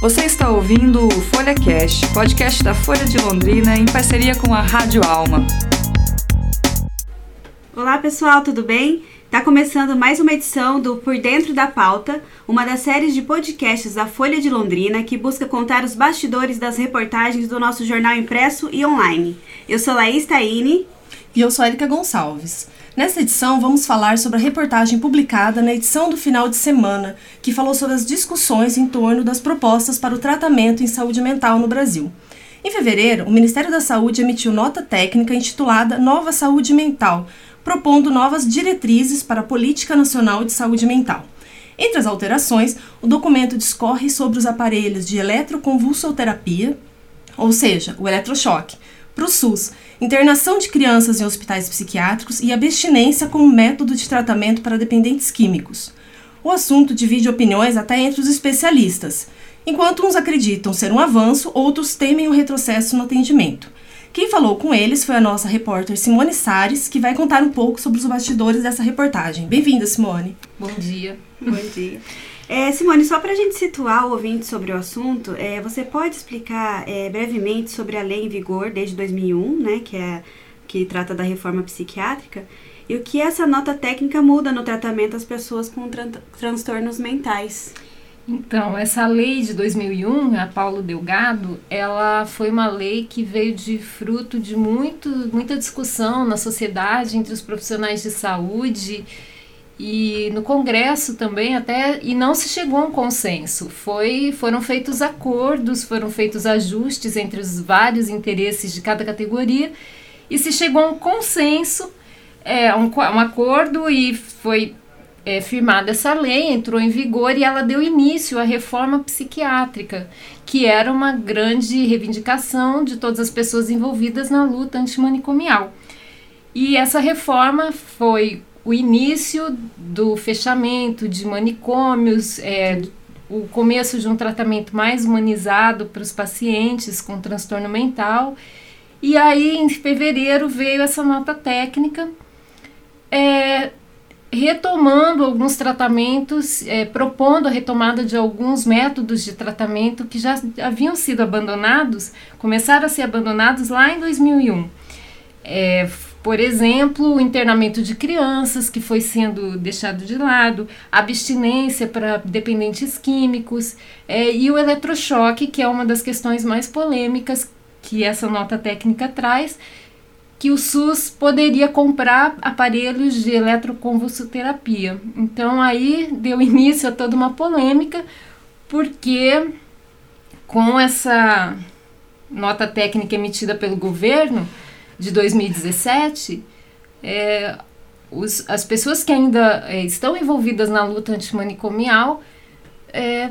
Você está ouvindo o Folha Cash, podcast da Folha de Londrina em parceria com a Rádio Alma. Olá pessoal, tudo bem? Está começando mais uma edição do Por Dentro da Pauta, uma das séries de podcasts da Folha de Londrina que busca contar os bastidores das reportagens do nosso jornal impresso e online. Eu sou Laís Taine. E eu sou Erika Gonçalves. Nesta edição, vamos falar sobre a reportagem publicada na edição do final de semana, que falou sobre as discussões em torno das propostas para o tratamento em saúde mental no Brasil. Em fevereiro, o Ministério da Saúde emitiu nota técnica intitulada Nova Saúde Mental, propondo novas diretrizes para a Política Nacional de Saúde Mental. Entre as alterações, o documento discorre sobre os aparelhos de eletroconvulsoterapia, ou seja, o eletrochoque, para o SUS, internação de crianças em hospitais psiquiátricos e abstinência como método de tratamento para dependentes químicos. O assunto divide opiniões até entre os especialistas. Enquanto uns acreditam ser um avanço, outros temem o retrocesso no atendimento. Quem falou com eles foi a nossa repórter Simone Sares, que vai contar um pouco sobre os bastidores dessa reportagem. Bem-vinda, Simone. Bom dia. Bom dia. É, Simone, só para a gente situar o ouvinte sobre o assunto, é, você pode explicar é, brevemente sobre a lei em vigor desde 2001, né, que, é, que trata da reforma psiquiátrica, e o que essa nota técnica muda no tratamento das pessoas com tran transtornos mentais? Então, essa lei de 2001, a Paulo Delgado, ela foi uma lei que veio de fruto de muito, muita discussão na sociedade entre os profissionais de saúde e no Congresso também até e não se chegou a um consenso. Foi, foram feitos acordos, foram feitos ajustes entre os vários interesses de cada categoria e se chegou a um consenso, é, um, um acordo e foi é, firmada essa lei, entrou em vigor e ela deu início à reforma psiquiátrica, que era uma grande reivindicação de todas as pessoas envolvidas na luta antimanicomial. E essa reforma foi o início do fechamento de manicômios, é, o começo de um tratamento mais humanizado para os pacientes com transtorno mental. E aí, em fevereiro, veio essa nota técnica, é, retomando alguns tratamentos, é, propondo a retomada de alguns métodos de tratamento que já haviam sido abandonados, começaram a ser abandonados lá em 2001. É, por exemplo, o internamento de crianças, que foi sendo deixado de lado, abstinência para dependentes químicos é, e o eletrochoque, que é uma das questões mais polêmicas que essa nota técnica traz, que o SUS poderia comprar aparelhos de eletroconvulsoterapia. Então aí deu início a toda uma polêmica, porque com essa nota técnica emitida pelo governo, de 2017, é, os, as pessoas que ainda é, estão envolvidas na luta antimanicomial é,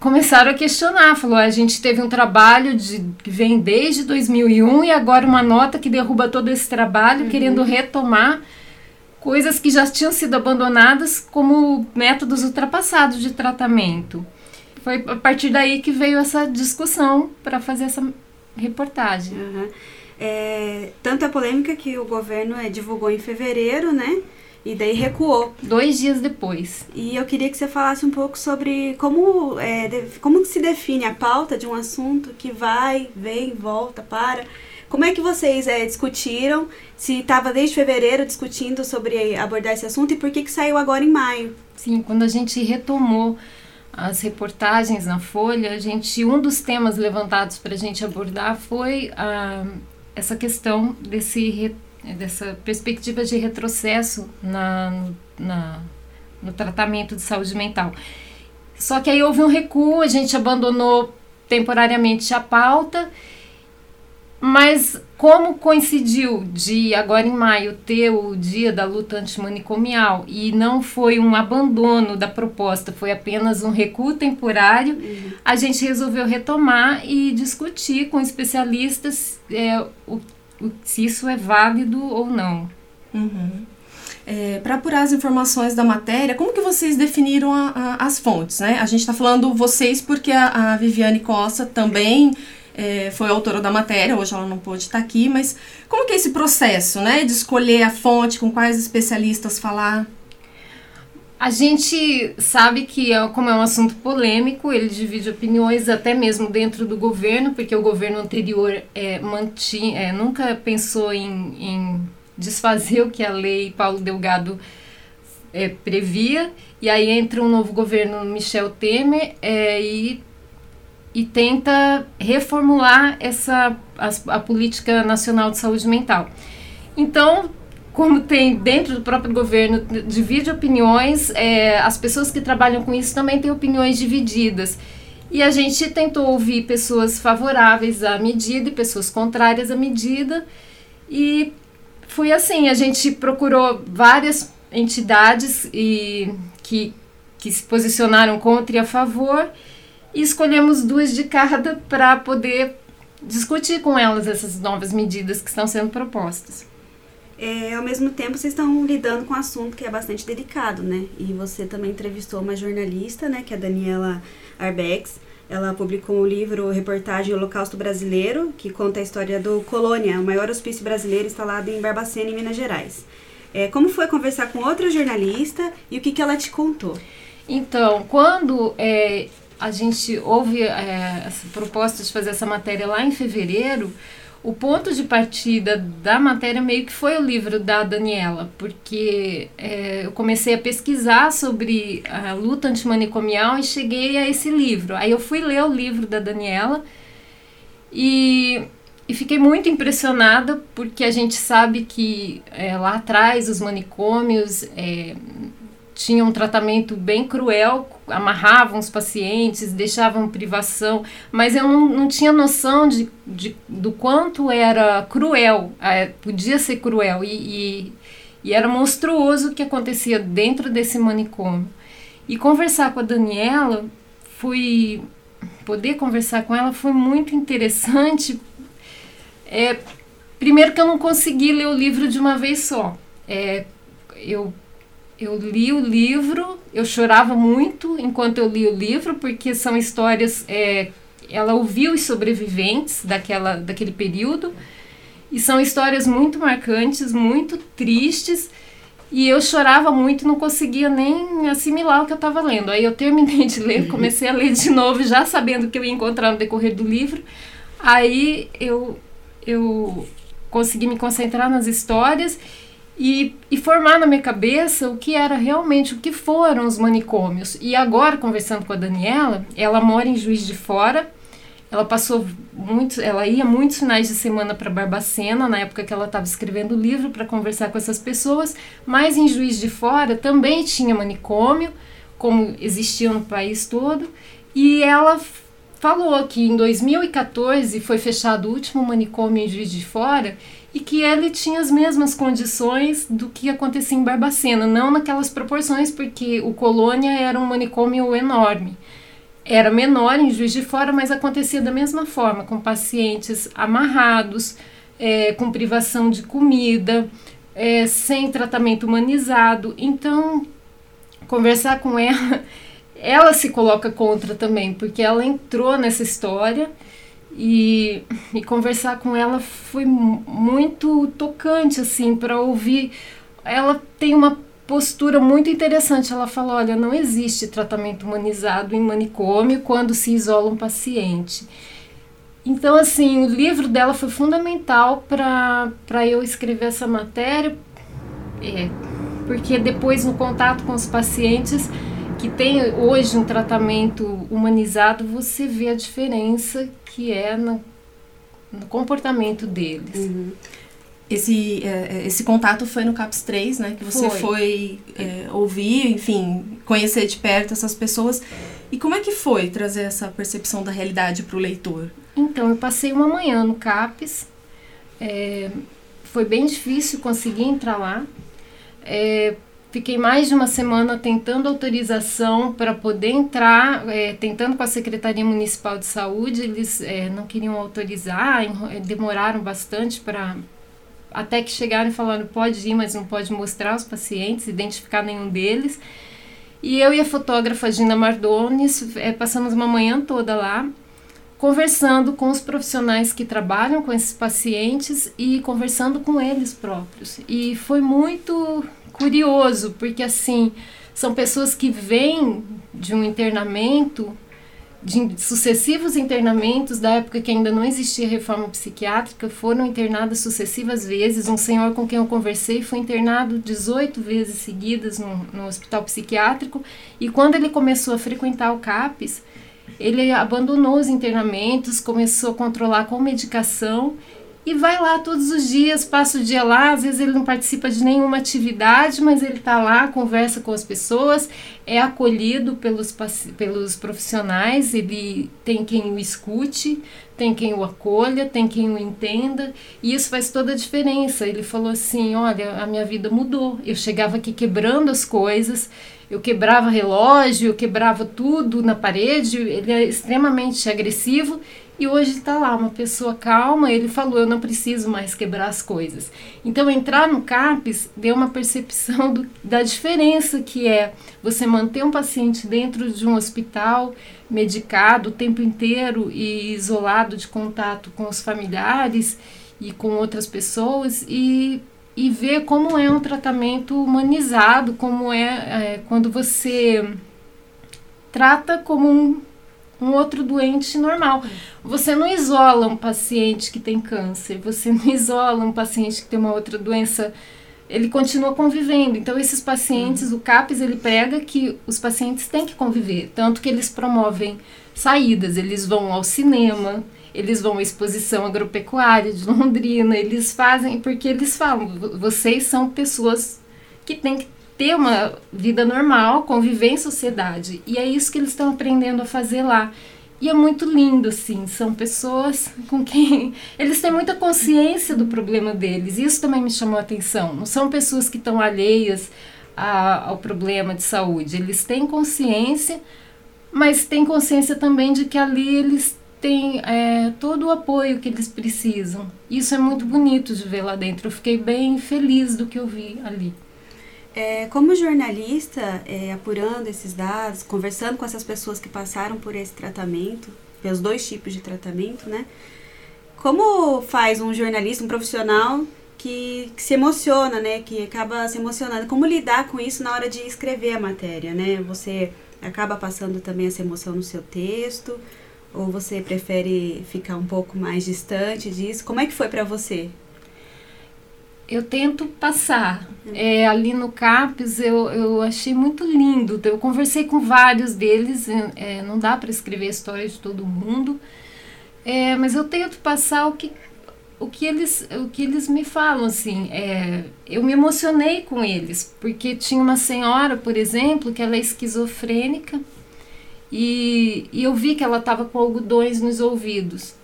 começaram a questionar. Falou: a gente teve um trabalho de, que vem desde 2001 e agora uma nota que derruba todo esse trabalho, uhum. querendo retomar coisas que já tinham sido abandonadas como métodos ultrapassados de tratamento. Foi a partir daí que veio essa discussão para fazer essa reportagem. Uhum. É, tanto a polêmica que o governo é, divulgou em fevereiro, né? E daí recuou. Dois dias depois. E eu queria que você falasse um pouco sobre como, é, como se define a pauta de um assunto que vai, vem, volta, para. Como é que vocês é, discutiram? Se estava desde fevereiro discutindo sobre abordar esse assunto e por que, que saiu agora em maio? Sim, quando a gente retomou as reportagens na Folha, a gente um dos temas levantados para a gente abordar foi a essa questão desse, dessa perspectiva de retrocesso na, na, no tratamento de saúde mental. Só que aí houve um recuo, a gente abandonou temporariamente a pauta, mas como coincidiu de agora em maio ter o dia da luta antimanicomial e não foi um abandono da proposta, foi apenas um recuo temporário, uhum. a gente resolveu retomar e discutir com especialistas é, o, se isso é válido ou não. Uhum. É, para apurar as informações da matéria, como que vocês definiram a, a, as fontes, né? A gente está falando vocês porque a, a Viviane Costa também é, foi autora da matéria, hoje ela não pôde estar aqui, mas como que é esse processo, né, de escolher a fonte, com quais especialistas falar? A gente sabe que, é, como é um assunto polêmico, ele divide opiniões até mesmo dentro do governo, porque o governo anterior é, mantinha, é, nunca pensou em, em desfazer o que a lei Paulo Delgado é, previa. E aí entra um novo governo, Michel Temer, é, e, e tenta reformular essa, a, a política nacional de saúde mental. Então, como tem dentro do próprio governo, divide opiniões, é, as pessoas que trabalham com isso também têm opiniões divididas. E a gente tentou ouvir pessoas favoráveis à medida e pessoas contrárias à medida. E foi assim, a gente procurou várias entidades e que, que se posicionaram contra e a favor e escolhemos duas de cada para poder discutir com elas essas novas medidas que estão sendo propostas. É, ao mesmo tempo, vocês estão lidando com um assunto que é bastante delicado, né? E você também entrevistou uma jornalista, né, que é a Daniela Arbex. Ela publicou o um livro Reportagem Holocausto Brasileiro, que conta a história do Colônia, o maior hospício brasileiro instalado em Barbacena, em Minas Gerais. É, como foi conversar com outra jornalista e o que, que ela te contou? Então, quando é, a gente houve é, essa proposta de fazer essa matéria lá em fevereiro, o ponto de partida da matéria meio que foi o livro da Daniela, porque é, eu comecei a pesquisar sobre a luta antimanicomial e cheguei a esse livro. Aí eu fui ler o livro da Daniela e, e fiquei muito impressionada, porque a gente sabe que é, lá atrás os manicômios é, tinham um tratamento bem cruel, amarravam os pacientes, deixavam privação, mas eu não, não tinha noção de, de, do quanto era cruel, é, podia ser cruel, e, e, e era monstruoso o que acontecia dentro desse manicômio. E conversar com a Daniela, fui poder conversar com ela foi muito interessante. É, primeiro que eu não consegui ler o livro de uma vez só. É, eu eu li o livro, eu chorava muito enquanto eu li o livro, porque são histórias. É, ela ouviu os sobreviventes daquela, daquele período, e são histórias muito marcantes, muito tristes, e eu chorava muito, não conseguia nem assimilar o que eu estava lendo. Aí eu terminei de ler, comecei a ler de novo, já sabendo que eu ia encontrar no decorrer do livro. Aí eu, eu consegui me concentrar nas histórias e, e, formar na minha cabeça o que era realmente, o que foram os manicômios. E agora, conversando com a Daniela, ela mora em Juiz de Fora, ela passou muitos, ela ia muitos finais de semana para Barbacena, na época que ela estava escrevendo o livro, para conversar com essas pessoas, mas em Juiz de Fora também tinha manicômio, como existia no país todo, e ela falou que em 2014 foi fechado o último manicômio em Juiz de Fora e que ele tinha as mesmas condições do que acontecia em Barbacena, não naquelas proporções, porque o Colônia era um manicômio enorme. Era menor em Juiz de Fora, mas acontecia da mesma forma, com pacientes amarrados, é, com privação de comida, é, sem tratamento humanizado. Então, conversar com ela, ela se coloca contra também, porque ela entrou nessa história e, e conversar com ela foi muito tocante, assim, para ouvir. Ela tem uma postura muito interessante. Ela falou: olha, não existe tratamento humanizado em manicômio quando se isola um paciente. Então, assim, o livro dela foi fundamental para eu escrever essa matéria, é, porque depois, no contato com os pacientes, que tem hoje um tratamento humanizado, você vê a diferença que é no, no comportamento deles. Uhum. Esse, é, é esse contato foi no CAPS 3, né? Que você foi, foi é, ouvir, enfim, conhecer de perto essas pessoas. E como é que foi trazer essa percepção da realidade para o leitor? Então, eu passei uma manhã no CAPS. É, foi bem difícil conseguir entrar lá. É, Fiquei mais de uma semana tentando autorização para poder entrar, é, tentando com a Secretaria Municipal de Saúde, eles é, não queriam autorizar, é, demoraram bastante para. Até que chegaram e falaram: pode ir, mas não pode mostrar os pacientes, identificar nenhum deles. E eu e a fotógrafa Gina Mardones é, passamos uma manhã toda lá, conversando com os profissionais que trabalham com esses pacientes e conversando com eles próprios. E foi muito curioso, porque assim, são pessoas que vêm de um internamento de sucessivos internamentos da época que ainda não existia reforma psiquiátrica, foram internadas sucessivas vezes. Um senhor com quem eu conversei foi internado 18 vezes seguidas no, no hospital psiquiátrico e quando ele começou a frequentar o CAPES, ele abandonou os internamentos, começou a controlar com medicação e vai lá todos os dias, passa o dia lá, às vezes ele não participa de nenhuma atividade, mas ele está lá, conversa com as pessoas, é acolhido pelos, pelos profissionais, ele tem quem o escute, tem quem o acolha, tem quem o entenda, e isso faz toda a diferença. Ele falou assim: Olha, a minha vida mudou. Eu chegava aqui quebrando as coisas, eu quebrava relógio, eu quebrava tudo na parede, ele é extremamente agressivo e hoje está lá uma pessoa calma. Ele falou: Eu não preciso mais quebrar as coisas. Então, entrar no CAPES deu uma percepção do, da diferença que é você manter um paciente dentro de um hospital medicado o tempo inteiro e isolado de contato com os familiares e com outras pessoas e, e ver como é um tratamento humanizado, como é, é quando você trata como um um outro doente normal. Você não isola um paciente que tem câncer, você não isola um paciente que tem uma outra doença, ele continua convivendo. Então esses pacientes, o CAPES, ele prega que os pacientes têm que conviver, tanto que eles promovem saídas, eles vão ao cinema, eles vão à exposição agropecuária de Londrina, eles fazem, porque eles falam, vocês são pessoas que têm que ter uma vida normal, conviver em sociedade. E é isso que eles estão aprendendo a fazer lá. E é muito lindo, assim. São pessoas com quem eles têm muita consciência do problema deles. Isso também me chamou a atenção. Não são pessoas que estão alheias a, ao problema de saúde. Eles têm consciência, mas têm consciência também de que ali eles têm é, todo o apoio que eles precisam. Isso é muito bonito de ver lá dentro. Eu fiquei bem feliz do que eu vi ali. É, como jornalista, é, apurando esses dados, conversando com essas pessoas que passaram por esse tratamento, pelos dois tipos de tratamento, né? Como faz um jornalista, um profissional que, que, se emociona, né? Que acaba se emocionando. Como lidar com isso na hora de escrever a matéria, né? Você acaba passando também essa emoção no seu texto? Ou você prefere ficar um pouco mais distante disso? Como é que foi para você eu tento passar. É, ali no CAPES eu, eu achei muito lindo. Eu conversei com vários deles, é, não dá para escrever a história de todo mundo, é, mas eu tento passar o que, o, que eles, o que eles me falam. Assim, é, eu me emocionei com eles, porque tinha uma senhora, por exemplo, que ela é esquizofrênica, e, e eu vi que ela estava com algodões nos ouvidos.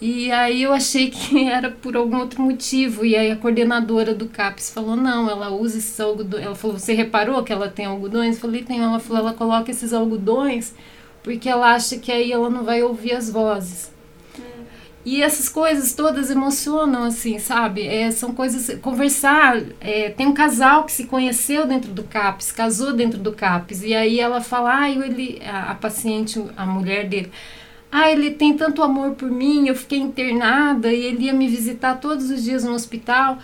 E aí eu achei que era por algum outro motivo. E aí a coordenadora do CAPES falou, não, ela usa esses algodões. Ela falou, você reparou que ela tem algodões? Eu falei, tem. Ela falou, ela coloca esses algodões porque ela acha que aí ela não vai ouvir as vozes. E essas coisas todas emocionam, assim, sabe? É, são coisas. Conversar. É, tem um casal que se conheceu dentro do CAPES, casou dentro do CAPES, e aí ela fala, ah, ele, a, a paciente, a mulher dele ah, ele tem tanto amor por mim, eu fiquei internada e ele ia me visitar todos os dias no hospital.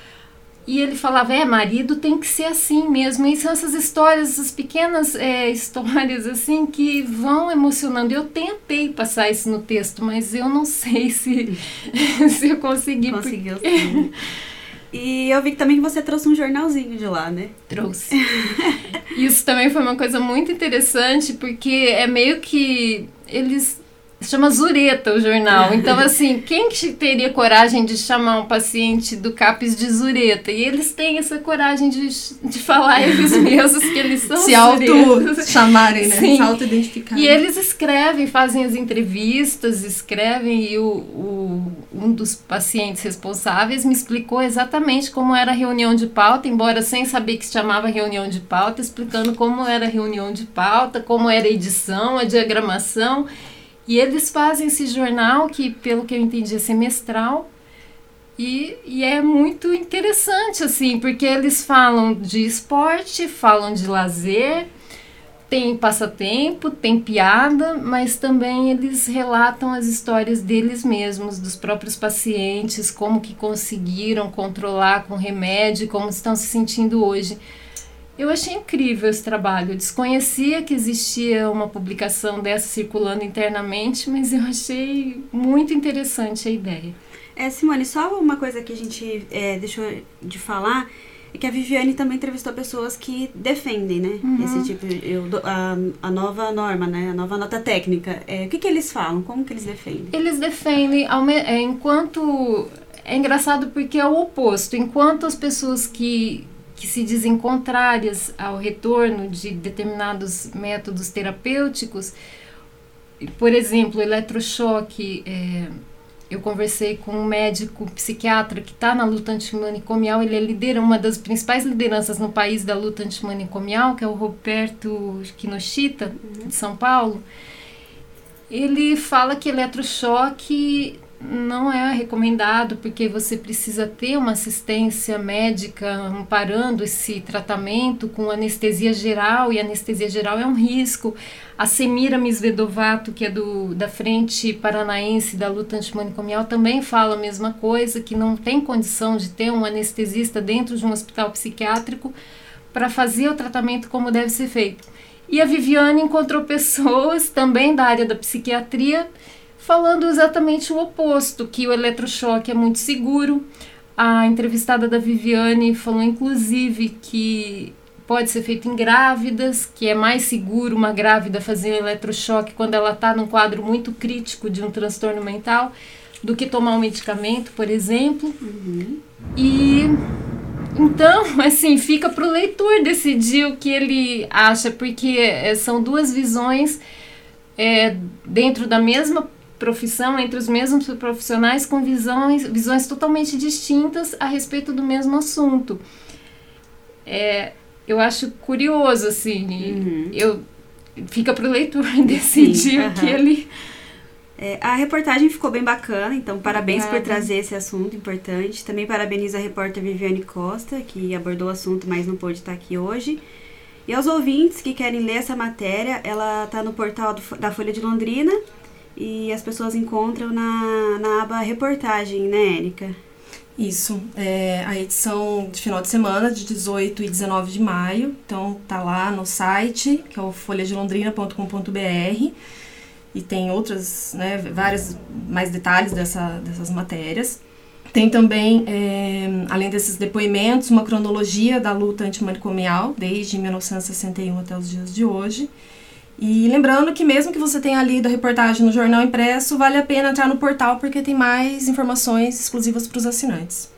E ele falava, é, marido tem que ser assim mesmo. E são essas histórias, essas pequenas é, histórias assim que vão emocionando. Eu tentei passar isso no texto, mas eu não sei se, se eu consegui. Conseguiu porque... sim. E eu vi também que você trouxe um jornalzinho de lá, né? Trouxe. Isso também foi uma coisa muito interessante, porque é meio que eles chama Zureta o jornal. Então, assim, quem que teria coragem de chamar um paciente do CAPES de Zureta? E eles têm essa coragem de, de falar eles mesmos que eles são Se auto-chamarem, né? Sim. Se auto-identificarem. E eles escrevem, fazem as entrevistas, escrevem, e o, o, um dos pacientes responsáveis me explicou exatamente como era a reunião de pauta, embora sem saber que se chamava reunião de pauta, explicando como era a reunião de pauta, como era a edição, a diagramação e eles fazem esse jornal que, pelo que eu entendi, é semestral. E, e é muito interessante, assim, porque eles falam de esporte, falam de lazer, tem passatempo, tem piada, mas também eles relatam as histórias deles mesmos, dos próprios pacientes, como que conseguiram controlar com remédio, como estão se sentindo hoje. Eu achei incrível esse trabalho. Eu desconhecia que existia uma publicação dessa circulando internamente, mas eu achei muito interessante a ideia. É, Simone, só uma coisa que a gente é, deixou de falar é que a Viviane também entrevistou pessoas que defendem, né? Uhum. Esse tipo, eu, a, a nova norma, né? A nova nota técnica. É, o que, que eles falam? Como que eles defendem? Eles defendem, é, enquanto... É engraçado porque é o oposto. Enquanto as pessoas que que se dizem contrárias ao retorno de determinados métodos terapêuticos. Por exemplo, eletrochoque. É, eu conversei com um médico psiquiatra que está na luta antimanicomial. Ele é lidera, uma das principais lideranças no país da luta antimanicomial, que é o Roberto Kinoshita, de São Paulo. Ele fala que eletrochoque não é recomendado porque você precisa ter uma assistência médica amparando esse tratamento com anestesia geral e anestesia geral é um risco. A Semira Misvedovato, que é do, da Frente Paranaense da Luta Antimanicomial, também fala a mesma coisa, que não tem condição de ter um anestesista dentro de um hospital psiquiátrico para fazer o tratamento como deve ser feito. E a Viviane encontrou pessoas também da área da psiquiatria falando exatamente o oposto, que o eletrochoque é muito seguro. A entrevistada da Viviane falou inclusive que pode ser feito em grávidas, que é mais seguro uma grávida fazer eletrochoque quando ela está num quadro muito crítico de um transtorno mental do que tomar um medicamento, por exemplo. Uhum. E então, assim, fica para o leitor decidir o que ele acha, porque é, são duas visões é, dentro da mesma profissão entre os mesmos profissionais com visões, visões totalmente distintas a respeito do mesmo assunto. É, eu acho curioso, assim, uhum. eu fica para o leitor decidir o que ele... É, a reportagem ficou bem bacana, então parabéns Obrigada. por trazer esse assunto importante. Também parabenizo a repórter Viviane Costa, que abordou o assunto, mas não pôde estar aqui hoje. E aos ouvintes que querem ler essa matéria, ela está no portal do, da Folha de Londrina e as pessoas encontram na, na aba reportagem, né, Érica? Isso, é a edição de final de semana, de 18 e 19 de maio. Então, tá lá no site, que é o folhadelondrina.com.br. E tem outras, né, vários mais detalhes dessa, dessas matérias. Tem também, é, além desses depoimentos, uma cronologia da luta antimanicomial, desde 1961 até os dias de hoje. E lembrando que mesmo que você tenha lido a reportagem no jornal impresso, vale a pena entrar no portal porque tem mais informações exclusivas para os assinantes.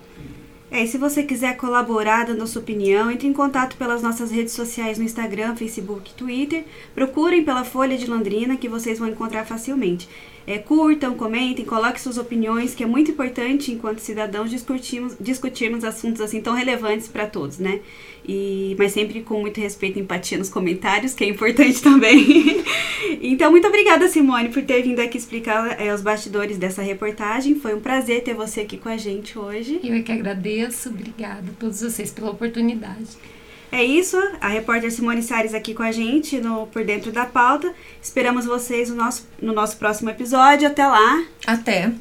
É, e se você quiser colaborar dando sua opinião, entre em contato pelas nossas redes sociais no Instagram, Facebook, Twitter. Procurem pela Folha de Londrina que vocês vão encontrar facilmente. É, curtam, comentem, coloquem suas opiniões, que é muito importante enquanto cidadãos discutirmos, discutirmos assuntos assim tão relevantes para todos, né? E, mas sempre com muito respeito e empatia nos comentários, que é importante também. então, muito obrigada, Simone, por ter vindo aqui explicar é, os bastidores dessa reportagem. Foi um prazer ter você aqui com a gente hoje. Eu é que agradeço. Obrigada a todos vocês pela oportunidade. É isso, a repórter Simone Salles aqui com a gente no Por Dentro da Pauta. Esperamos vocês no nosso, no nosso próximo episódio. Até lá. Até.